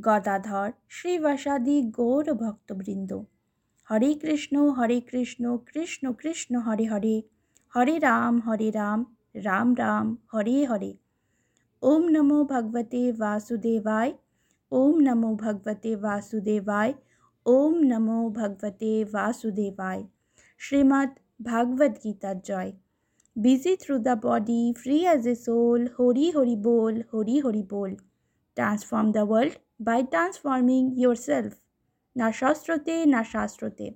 গদাধর শ্রীবাসাদি গৌর ভক্তবৃন্দ। হরে কৃষ্ণ হরে কৃষ্ণ কৃষ্ণ কৃষ্ণ হরে হরে। হরে রাম হরে রাম রাম রাম হরে হরে। ওম নমো ভগবতে বাসুদেবায় ওম নমো ভগবতে বাসুদেবায় ওম নমো ভগবতে বাসুদেবায় শ্রীমদ্ ভাগবত গীতার জয়। busy through the body, free as a soul, Hori Hori Bol, Hori Hori Bol. Transform the world by transforming yourself. না শস্ত্রতে, না শাস্ত্রতে,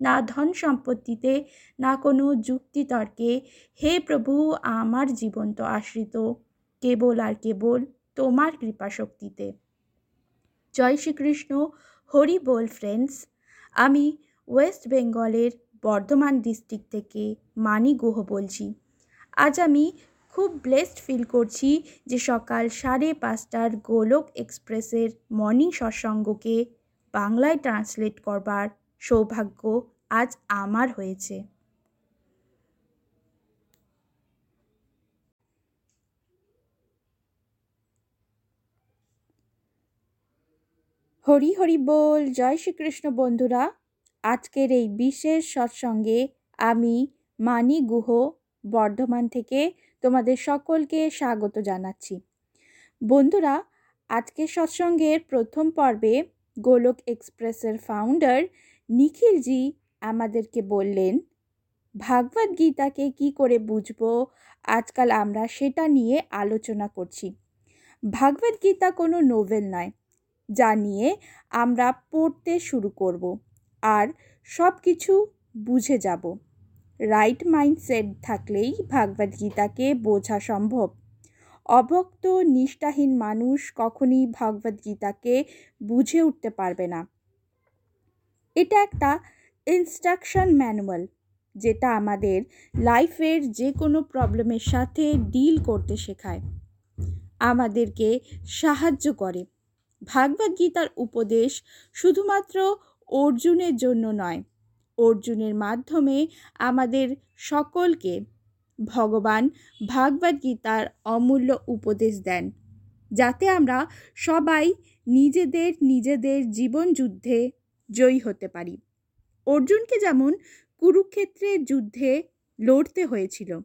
না ধন সম্পত্তিতে, না কোনো যুক্তিতর্কে, হে প্রভু, আমার জীবন তো আশ্রিত। কেবল আর কেবল তোমার কৃপা শক্তিতে জয় শ্রীকৃষ্ণ। হরি বল ফ্রেন্ডস আমি ওয়েস্ট বেঙ্গলের বর্ধমান ডিস্ট্রিক্ট থেকে মানি গুহ বলছি। আজ আমি খুব ব্লেসড ফিল করছি যে সকাল সাড়ে পাঁচটার গোলক এক্সপ্রেসের মর্নিং সৎসঙ্গকে বাংলায় ট্রান্সলেট করবার সৌভাগ্য আজ আমার হয়েছে। হরি হরি বল, জয় শ্রীকৃষ্ণ বন্ধুরা, আজকের এই বিশেষ সৎসঙ্গে আমি মানি গুহ বর্ধমান থেকে তোমাদের সকলকে স্বাগত জানাচ্ছি। বন্ধুরা, আজকের সৎসঙ্গের প্রথম পর্বে গোলক এক্সপ্রেসের ফাউন্ডার নিখিলজি আমাদেরকে বললেন, ভাগবত গীতাকে কি করে বুঝব? আজকাল আমরা সেটা নিয়ে আলোচনা করছি। ভাগবত গীতা কোনো নোভেল নয়, যা নিয়ে আমরা পড়তে শুরু করব আর সব কিছু বুঝে যাব। রাইট মাইন্ডসেট থাকলেই ভাগবত গীতাকে বোঝা সম্ভব। অভক্ত, নিষ্ঠাহীন মানুষ কখনই ভগবদ গীতাকে বুঝে উঠতে পারবে না। এটা একটা ইনস্ট্রাকশন ম্যানুয়াল যেটা আমাদের লাইফের যে কোনো প্রবলেমের সাথে ডিল করতে শেখায়। আমাদেরকে সাহায্য করে। ভাগবত গীতার উপদেশ শুধুমাত্র অর্জুনের জন্য নয় অর্জুনের মাধ্যমে আমাদের সকলকে ভগবান ভাগবত গীতার অমূল্য উপদেশ দেন, যাতে আমরা সবাই নিজেদের নিজেদের জীবন যুদ্ধে জয়ী হতে পারি। অর্জুনকে যেমন কুরুক্ষেত্রের যুদ্ধে লড়তে হয়েছিল,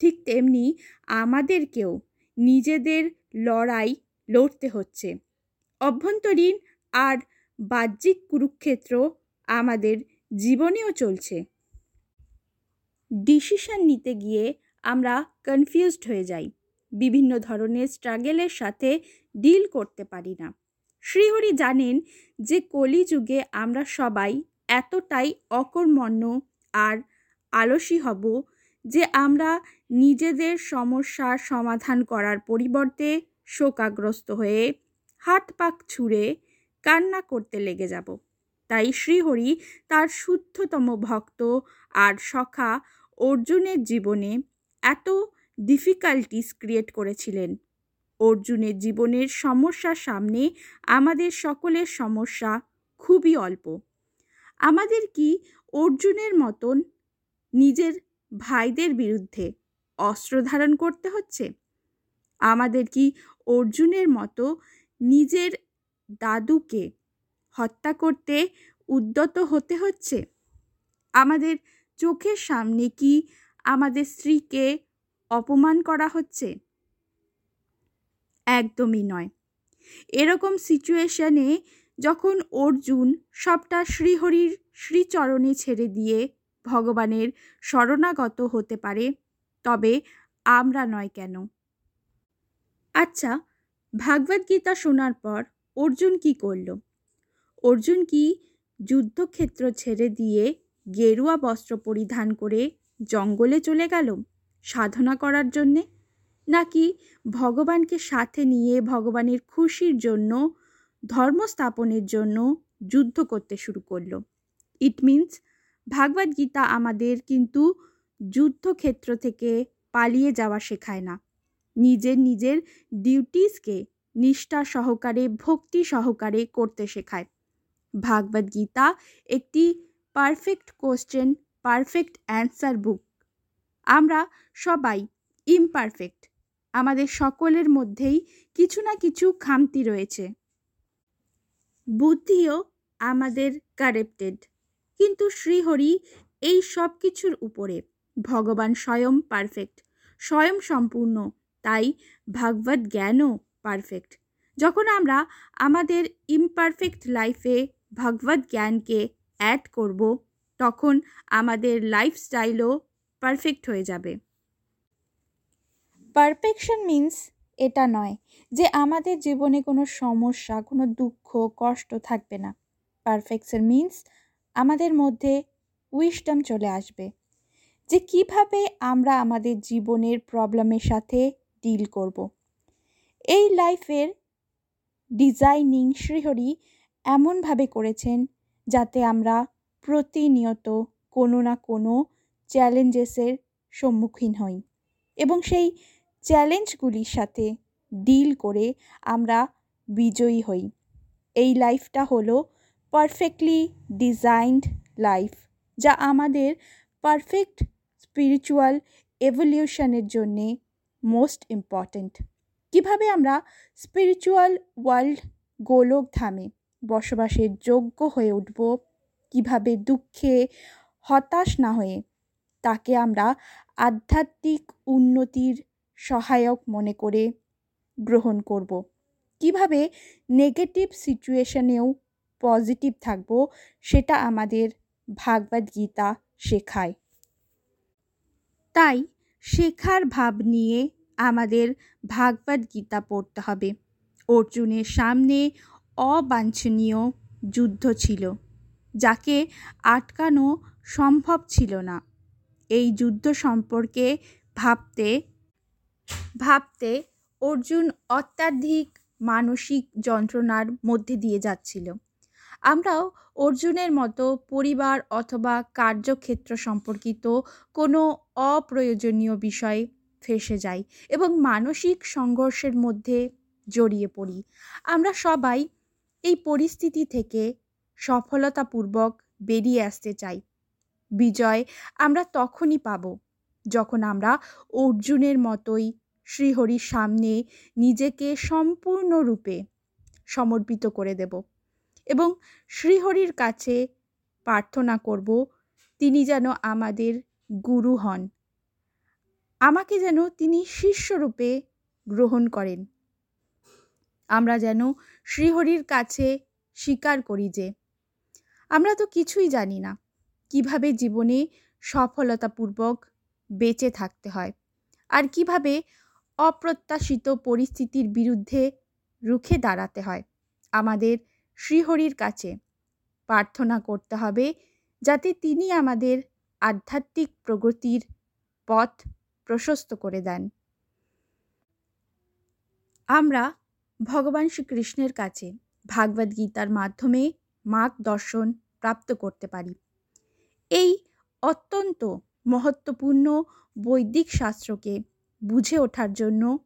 ঠিক তেমনি আমাদেরকেও নিজেদের লড়াই লড়তে হচ্ছে। অভ্যন্তরীণ আর বাহ্যিক কুরুক্ষেত্র আমাদের জীবনেও চলছে। ডিসিশন নিতে গিয়ে আমরা কনফিউজড হয়ে যাই। বিভিন্ন ধরনের স্ট্রাগেলের সাথে ডিল করতে পারি না। শ্রীহরি জানেন যে কলিযুগে আমরা সবাই এতটাই অকর্মণ্য আর আলসী হব যে আমরা নিজেদের সমস্যার সমাধান করার পরিবর্তে শোকাগ্রস্ত হয়ে হাত পাক ছুঁড়ে কান্না করতে লেগে যাব। তাই শ্রীহরি তার শুদ্ধতম ভক্ত। আর সখা অর্জুনের জীবনে এত ডিফিকাল্টিস ক্রিয়েট করেছিলেন। অর্জুনের জীবনের সমস্যার সামনে আমাদের সকলের সমস্যা খুবই অল্প। আমাদের কি অর্জুনের মতন নিজের ভাইদের বিরুদ্ধে অস্ত্র ধারণ করতে হচ্ছে? আমাদের কি অর্জুনের মতো নিজের দাদুকে হত্যা করতে উদ্যত হতে হচ্ছে? আমাদের চোখের সামনে কি আমাদের স্ত্রীকে অপমান করা হচ্ছে? একদমই নয়। এরকম সিচুয়েশনে যখন অর্জুন সবটা শ্রীহরির শ্রীচরণে ছেড়ে দিয়ে ভগবানের শরণাগত হতে পারে, তবে আমরা নয় কেন? আচ্ছা ভাগবত গীতা শোনার পর অর্জুন কি করল? অর্জুন কি যুদ্ধক্ষেত্র ছেড়ে দিয়ে গেরুয়া বস্ত্র পরিধান করে জঙ্গলে চলে গেল সাধনা করার জন্যে? নাকি ভগবানকে সাথে নিয়ে ভগবানের খুশির জন্য ধর্ম স্থাপনের জন্য যুদ্ধ করতে শুরু করল? ইট মিনস ভাগবত গীতা আমাদের কিন্তু যুদ্ধক্ষেত্র থেকে পালিয়ে যাওয়া শেখায় না। নিজের নিজের ডিউটিসকে নিষ্ঠা সহকারে, ভক্তি সহকারে করতে শেখায়। ভাগবত গীতা, একটি perfect question perfect answer book আমরা সবাই ইমপারফেক্ট আমাদের সকলের মধ্যেই কিছু না কিছু খামতি রয়েছে। বুদ্ধিও আমাদের কারেপ্টেড কিন্তু শ্রীহরি এই সব কিছুর উপরে, ভগবান স্বয়ং পারফেক্ট স্বয়ং সম্পূর্ণ, তাই ভাগবত জ্ঞানও পারফেক্ট যখন আমরা আমাদের ইমপারফেক্ট লাইফে ভগবত জ্ঞানকে অ্যাড করব, তখন আমাদের লাইফস্টাইলও পারফেক্ট হয়ে যাবে। পারফেকশন মিন্স এটা নয় যে আমাদের জীবনে কোনো সমস্যা, কোনো দুঃখ, কষ্ট থাকবে না। পারফেকশন মিন্স আমাদের মধ্যে উইশডম চলে আসবে। যে কীভাবে আমরা আমাদের জীবনের প্রবলেমের সাথে ডিল করব। এই লাইফের ডিজাইনিং শ্রীহরি এমনভাবে করেছেন যাতে আমরা প্রতিনিয়ত কোনো না কোনো চ্যালেঞ্জেসের সম্মুখীন হই এবং সেই চ্যালেঞ্জগুলির সাথে ডিল করে আমরা বিজয়ী হই। এই লাইফটা হলো পারফেক্টলি ডিজাইনড লাইফ, যা আমাদের পারফেক্ট স্পিরিচুয়াল এভলিউশনের জন্যে মোস্ট ইম্পর্ট্যান্ট। কীভাবে আমরা স্পিরিচুয়াল ওয়ার্ল্ড গোলক ধামে বসবাসের যোগ্য হয়ে উঠব, কীভাবে দুঃখে হতাশ না হয়ে, তাকে আমরা আধ্যাত্মিক উন্নতির সহায়ক মনে করে গ্রহণ করব। কীভাবে নেগেটিভ সিচুয়েশনেও পজিটিভ থাকব, সেটা আমাদের ভাগবত গীতা শেখায়। তাই শেখার ভাব নিয়ে আমাদের ভাগবত গীতা পড়তে হবে। অর্জুনের সামনে অবাঞ্ছনীয় যুদ্ধ ছিল, যাকে আটকানো সম্ভব ছিল না। এই যুদ্ধ সম্পর্কে ভাবতে ভাবতে অর্জুন অত্যাধিক মানসিক যন্ত্রণার মধ্যে দিয়ে যাচ্ছিল। আমরাও অর্জুনের মতো পরিবার অথবা কার্যক্ষেত্র সম্পর্কিত কোনো অপ্রয়োজনীয় বিষয়ে ফেসে যাই এবং মানসিক সংঘর্ষের মধ্যে জড়িয়ে পড়ি। আমরা সবাই এই পরিস্থিতি থেকে সফলতাপূর্বক বেরিয়ে আসতে চাই। বিজয় আমরা তখনই পাব যখন আমরা অর্জুনের মতোই শ্রীহরির সামনে নিজেকে সম্পূর্ণরূপে সমর্পিত করে দেব এবং শ্রীহরির কাছে প্রার্থনা করব, তিনি যেন আমাদের গুরু হন। আমাকে যেন তিনি শিষ্যরূপে গ্রহণ করেন। আমরা যেন শ্রীহরির কাছে স্বীকার করি যে, আমরা তো কিছুই জানি না কীভাবে জীবনে সফলতাপূর্বক বেঁচে থাকতে হয় আর কীভাবে অপ্রত্যাশিত পরিস্থিতির বিরুদ্ধে রুখে দাঁড়াতে হয়। আমাদের শ্রীহরির কাছে প্রার্থনা করতে হবে যাতে তিনি আমাদের আধ্যাত্মিক প্রগতির পথ প্রশস্ত করে দেন। আমরা ভগবান শ্রীকৃষ্ণের কাছে ভাগবত গীতার মাধ্যমে মার্গ দর্শন প্রাপ্ত করতে পারি। এই অত্যন্ত মহত্বপূর্ণ বৈদিক শাস্ত্রকে বুঝে ওঠার জন্য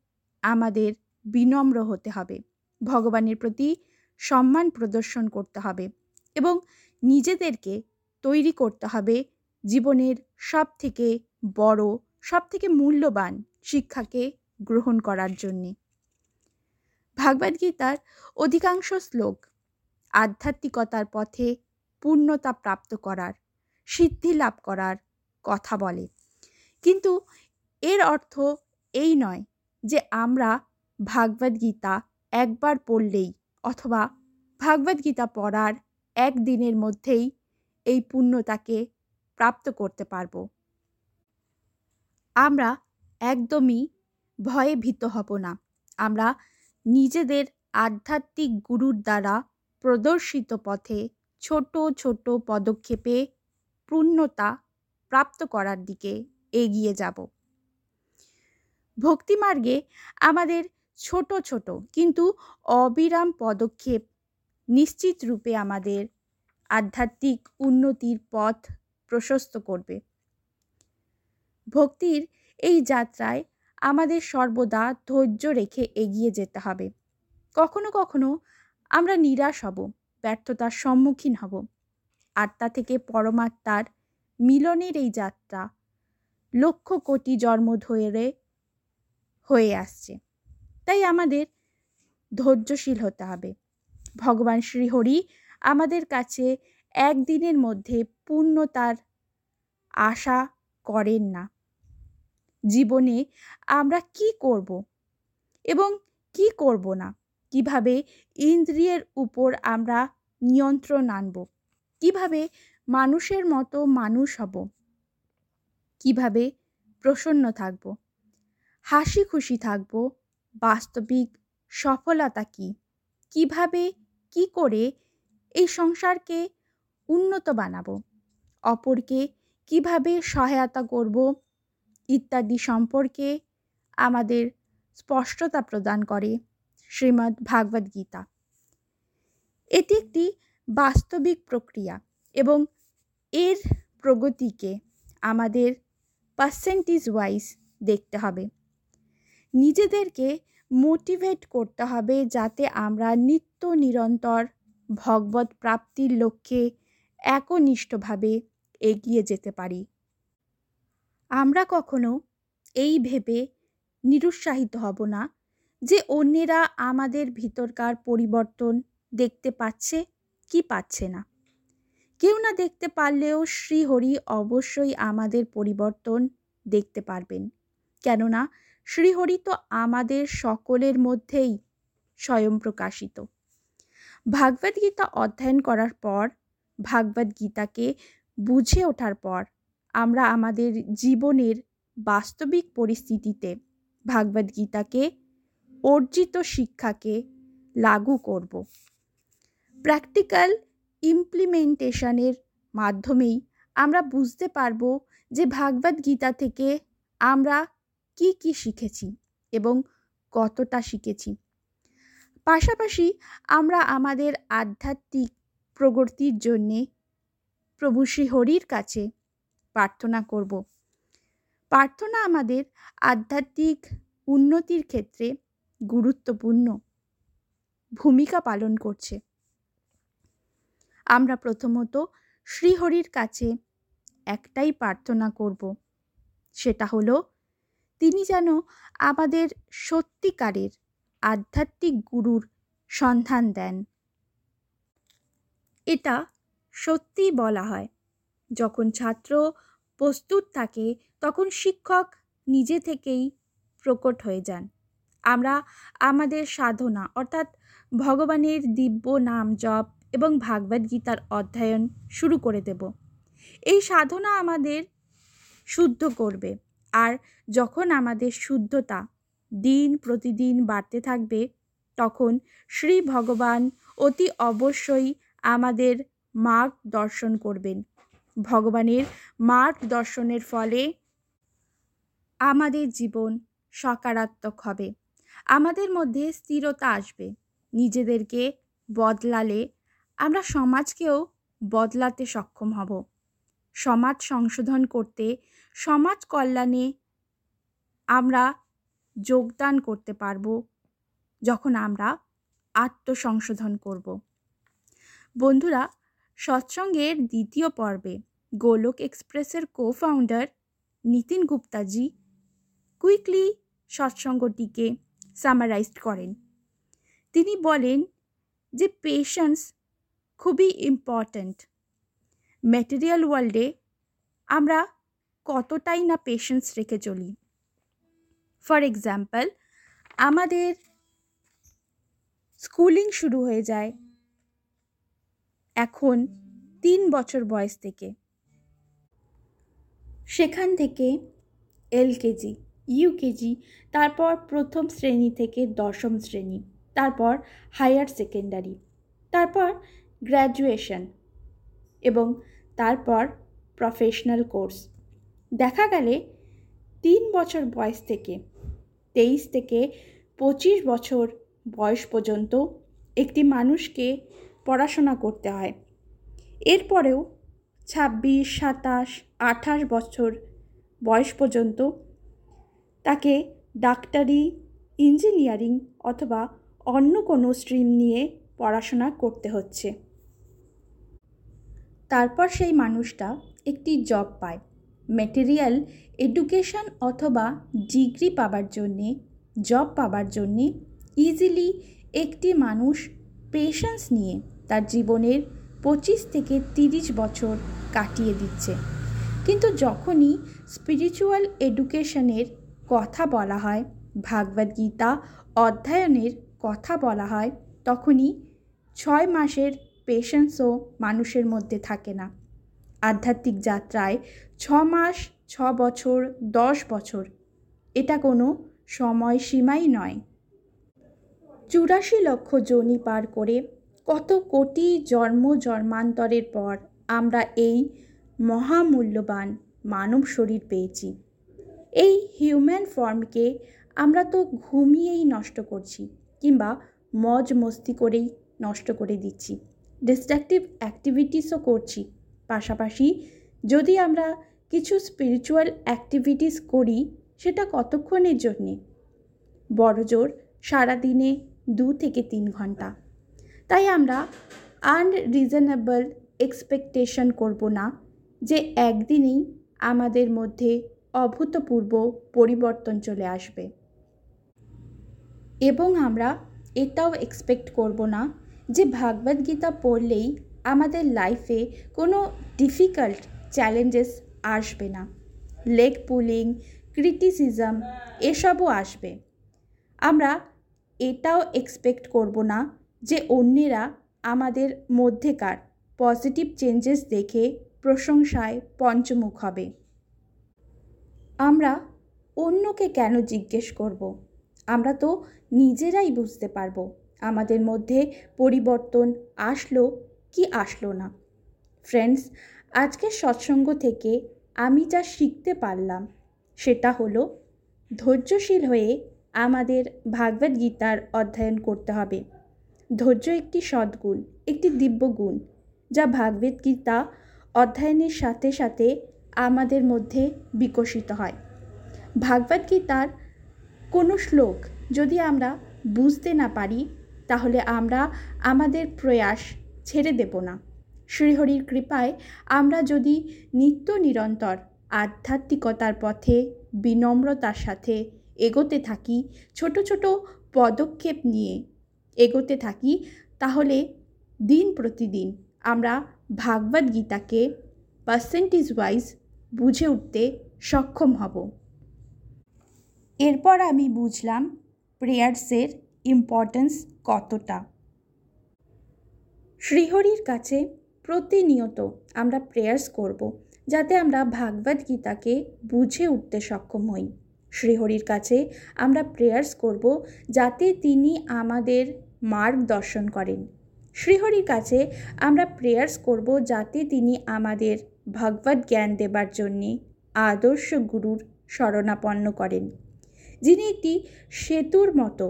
আমাদের বিনম্র হতে হবে। ভগবানের প্রতি সম্মান প্রদর্শন করতে হবে এবং নিজেদেরকে তৈরি করতে হবে জীবনের সব থেকে বড় সব থেকে মূল্যবান শিক্ষাকে গ্রহণ করার জন্যে। ভাগবদ্গীতার অধিকাংশ শ্লোক আধ্যাত্মিকতার পথে পূর্ণতা প্রাপ্ত করার, সিদ্ধি লাভ করার কথা বলে। কিন্তু এর অর্থ এই নয় যে আমরা ভাগবত গীতা একবার পড়লেই অথবা ভাগবত গীতা পড়ার একদিনের মধ্যেই এই পুণ্যতাকে প্রাপ্ত করতে পারব। আমরা একদমই ভয়ে ভীত হব না। আমরা নিজেদের আধ্যাত্মিক গুরুর দ্বারা প্রদর্শিত পথে ছোট ছোট পদক্ষেপে পূর্ণতা প্রাপ্ত করার দিকে এগিয়ে যাব। ভক্তিমার্গে আমাদের ছোট ছোট কিন্তু অবিরাম পদক্ষেপ নিশ্চিত রূপে আমাদের আধ্যাত্মিক উন্নতির পথ প্রশস্ত করবে। ভক্তির এই যাত্রায় আমাদের সর্বদা ধৈর্য রেখে এগিয়ে যেতে হবে। কখনো কখনো আমরা নিরাশ হব, ব্যর্থতার সম্মুখীন হব। আত্মা থেকে পরমাত্মার মিলনের এই যাত্রা লক্ষ কোটি জন্ম ধরে হয়ে আসছে। তাই আমাদের ধৈর্যশীল হতে হবে। ভগবান শ্রীহরি আমাদের কাছে একদিনের মধ্যে পূর্ণতার আশা করেন না। জীবনে আমরা কি করব এবং কি করব না? কীভাবে ইন্দ্রিয়ের উপর আমরা নিয়ন্ত্রণ আনব? কীভাবে মানুষের মতো মানুষ হব? কীভাবে প্রসন্ন থাকব? হাসি খুশি থাকব? বাস্তবিক সফলতা কি? কীভাবে কি করে এই সংসারকে উন্নত বানাবো? অপরকে কীভাবে সহায়তা করব? ইত্যাদি সম্পর্কে আমাদের স্পষ্টতা প্রদান করে শ্রীমদ্ ভাগবত গীতা। এটি একটি বাস্তবিক প্রক্রিয়া এবং এর প্রগতিকে আমাদের পার্সেন্টেজ ওয়াইজ দেখতে হবে। নিজেদেরকে মোটিভেট করতে হবে যাতে আমরা নিত্য নিরন্তর ভগবত প্রাপ্তির লক্ষ্যে একনিষ্ঠভাবে এগিয়ে যেতে পারি। আমরা কখনো এই ভেবে নিরুৎসাহিত হব না যে অন্যেরা আমাদের ভিতরকার পরিবর্তন দেখতে পাচ্ছে কি পাচ্ছে না। কেউ না দেখতে পারলেও শ্রীহরি অবশ্যই আমাদের পরিবর্তন দেখতে পারবেন। কেননা শ্রীহরি তো আমাদের সকলের মধ্যেই স্বয়ং প্রকাশিত। ভাগবত গীতা অধ্যয়ন করার পর, ভাগবত গীতাকে বুঝে ওঠার পর আমরা আমাদের জীবনের বাস্তবিক পরিস্থিতিতে ভাগবত গীতাকে অর্জিত শিক্ষাকে লাগু করব। প্র্যাকটিক্যাল ইমপ্লিমেন্টেশনের মাধ্যমেই আমরা বুঝতে পারব যে ভাগবত গীতা থেকে আমরা কি কি শিখেছি এবং কতটা শিখেছি। পাশাপাশি আমরা আমাদের আধ্যাত্মিক প্রগতির জন্যে প্রভু শ্রীহরির কাছে প্রার্থনা করব। প্রার্থনা আমাদের আধ্যাত্মিক উন্নতির ক্ষেত্রে গুরুত্বপূর্ণ ভূমিকা পালন করছে। আমরা প্রথমত শ্রীহরির কাছে একটাই প্রার্থনা করব, সেটা হলো, তিনি যেন আমাদের সত্যিকারের আধ্যাত্মিক গুরুর সন্ধান দেন। এটা সত্যিই বলা হয়। যখন ছাত্র প্রস্তুত থাকে, তখন শিক্ষক নিজে থেকেই প্রকট হয়ে যান। আমরা আমাদের সাধনা, অর্থাৎ ভগবানের দিব্য নাম জপ এবং ভাগবত গীতার অধ্যয়ন শুরু করে দেব। এই সাধনা আমাদের শুদ্ধ করবে আর যখন আমাদের শুদ্ধতা দিন প্রতিদিন বাড়তে থাকবে, তখন শ্রী ভগবান অতি অবশ্যই আমাদের মার্গ দর্শন করবেন। ভগবানের মার্গ দর্শনের ফলে আমাদের জীবন সকারাত্মক হবে। আমাদের মধ্যে স্থিরতা আসবে। নিজেদেরকে বদলালে আমরা সমাজকেও বদলাতে সক্ষম হব। সমাজ সংশোধন করতে, সমাজ কল্যাণে আমরা যোগদান করতে পারব যখন আমরা আত্মসংশোধন করব। বন্ধুরা সৎসঙ্গের দ্বিতীয় পর্বে গোলক এক্সপ্রেসের co founder Nitin Guptaji quickly সৎসঙ্গটিকে summarize করেন। তিনি বলেন যে পেশেন্স খুবই ইম্পর্ট্যান্ট ম্যাটেরিয়াল ওয়ার্ল্ডে আমরা কতটাই না পেশেন্স রেখে চলি। ফর এক্সাম্পল আমাদের স্কুলিং শুরু হয়ে যায়। এখন তিন বছর বয়স থেকে। সেখান থেকে এলকেজি ইউকেজি তারপর প্রথম শ্রেণি থেকে দশম শ্রেণি, তারপর হায়ার সেকেন্ডারি, তারপর গ্র্যাজুয়েশন এবং তারপর প্রফেশনাল কোর্স। দেখা গেলে তিন বছর বয়স থেকে, তেইশ থেকে পঁচিশ বছর বয়স পর্যন্ত একটি মানুষকে পড়াশোনা করতে হয়। এরপরেও ছাব্বিশ, সাতাশ, আঠাশ বছর বয়স পর্যন্ত তাকে ডাক্তারি, ইঞ্জিনিয়ারিং অথবা অন্য কোনো স্ট্রিম নিয়ে পড়াশোনা করতে হচ্ছে। তারপর সেই মানুষটা একটি জব পায়। মেটেরিয়াল এডুকেশন অথবা ডিগ্রি পাবার জন্যে, জব পাবার জন্যে ইজিলি একটি মানুষ পেশেন্স নিয়ে তার জীবনের পঁচিশ থেকে তিরিশ বছর কাটিয়ে দিচ্ছে। কিন্তু যখনই স্পিরিচুয়াল এডুকেশনের কথা বলা হয় ভাগবদ্গীতা অধ্যয়নের কথা বলা হয়, তখনই ছয় মাসের পেশেন্সও মানুষের মধ্যে থাকে না। আধ্যাত্মিক যাত্রায় ছ মাস, ছ বছর, দশ বছর, এটা কোনো সময়সীমাই নয়। চুরাশি লক্ষ জনি পার করে কত কোটি জন্ম জন্মান্তরের পর আমরা এই মহামূল্যবান মানব শরীর পেয়েছি। এই হিউম্যান ফর্মকে আমরা তো ঘুমিয়েই নষ্ট করছি কিংবা মজ মস্তি করেই নষ্ট করে দিচ্ছি। ডিস্ট্রাকটিভ অ্যাক্টিভিটিসও করছি। পাশাপাশি যদি আমরা কিছু স্পিরিচুয়াল অ্যাক্টিভিটিস করি, সেটা কতক্ষণের জন্যে? বড়জোর সারাদিনে দু থেকে তিন ঘণ্টা। তাই আমরা আনরিজনেবল এক্সপেকটেশন করব না যে একদিনেই আমাদের মধ্যে অভূতপূর্ব পরিবর্তন চলে আসবে। এবং আমরা এটাও এক্সপেক্ট করব না যে ভাগবদ্গীতা পড়লেই আমাদের লাইফে কোনো ডিফিকাল্ট চ্যালেঞ্জেস আসবে না। লেগ পুলিং ক্রিটিসিজম এসবও আসবে। আমরা এটাও এক্সপেক্ট করব না যে অন্যেরা আমাদের মধ্যেকার পজিটিভ চেঞ্জেস দেখে প্রশংসায় পঞ্চমুখ হবে। আমরা অন্যকে কেন জিজ্ঞেস করব? আমরা তো নিজেরাই বুঝতে পারব আমাদের মধ্যে পরিবর্তন আসলো কি আসলো না। ফ্রেন্ডস আজকের সৎসঙ্গ থেকে আমি যা শিখতে পারলাম সেটা হলো ধৈর্যশীল হয়ে আমাদের ভাগবত গীতার অধ্যয়ন করতে হবে। ধৈর্য একটি সদ্গুণ, একটি দিব্য গুণ যা ভাগবত গীতা অধ্যয়নের সাথে সাথে আমাদের মধ্যে বিকশিত হয়। ভাগবত গীতার কোনো শ্লোক যদি আমরা বুঝতে না পারি, তাহলে আমরা আমাদের প্রয়াস ছেড়ে দেব না। শ্রীহরির কৃপায় আমরা যদি নিত্য নিরন্তর আধ্যাত্মিকতার পথে, বিনম্রতার সাথে এগোতে থাকি, ছোট ছোট পদক্ষেপ নিয়ে এগোতে থাকি, তাহলে দিন প্রতিদিন আমরা ভাগবত গীতাকে পার্সেন্টেজ ওয়াইজ বুঝে উঠতে সক্ষম হব। এরপর আমি বুঝলাম প্রেয়ার্সের ইম্পর্টেন্স কতটা। শ্রীহরির কাছে প্রতিনিয়ত আমরা প্রেয়ার্স করব, যাতে আমরা ভাগবত গীতাকে বুঝে উঠতে সক্ষম হই। শ্রীহরির কাছে আমরা প্রেয়ার্স করব যাতে তিনি আমাদের মার্গদর্শন করেন। শ্রীহরির কাছে আমরা প্রেয়ার্স করব যাতে তিনি আমাদের ভগবত জ্ঞান দেবার জন্যে আদর্শ গুরুর শরণাপন্ন করেন। যিনি একটি সেতুর মতো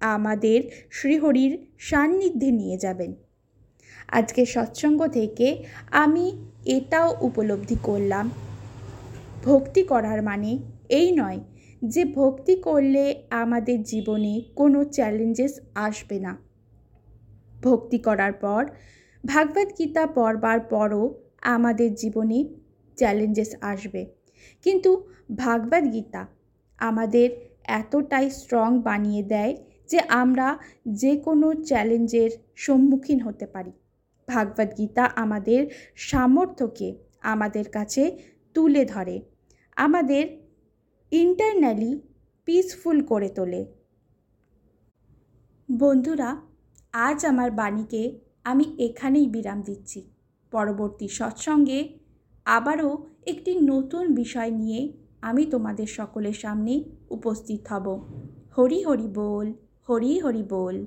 আমাদের শ্রীহরির সান্নিধ্যে নিয়ে যাবেন। আজকে সৎসঙ্গ থেকে আমি এটাও উপলব্ধি করলাম, ভক্তি করার মানে এই নয় যে ভক্তি করলে আমাদের জীবনে কোনো চ্যালেঞ্জেস আসবে না। ভক্তি করার পর, ভাগবত গীতা পড়বার পরও আমাদের জীবনে চ্যালেঞ্জেস আসবে। কিন্তু ভাগবত গীতা আমাদের এতটাই স্ট্রং বানিয়ে দেয় যে আমরা যে কোনো চ্যালেঞ্জের সম্মুখীন হতে পারি। ভাগবত গীতা আমাদের সামর্থ্যকে আমাদের কাছে তুলে ধরে। আমাদের ইন্টারনালি পিসফুল করে তোলে। বন্ধুরা, আজ আমার বাণীকে আমি এখানেই বিরাম দিচ্ছি। পরবর্তী সৎসঙ্গে আবারও একটি নতুন বিষয় নিয়ে আমি তোমাদের সকলের সামনে উপস্থিত হব। হরি হরি বল, হরি হরি বল।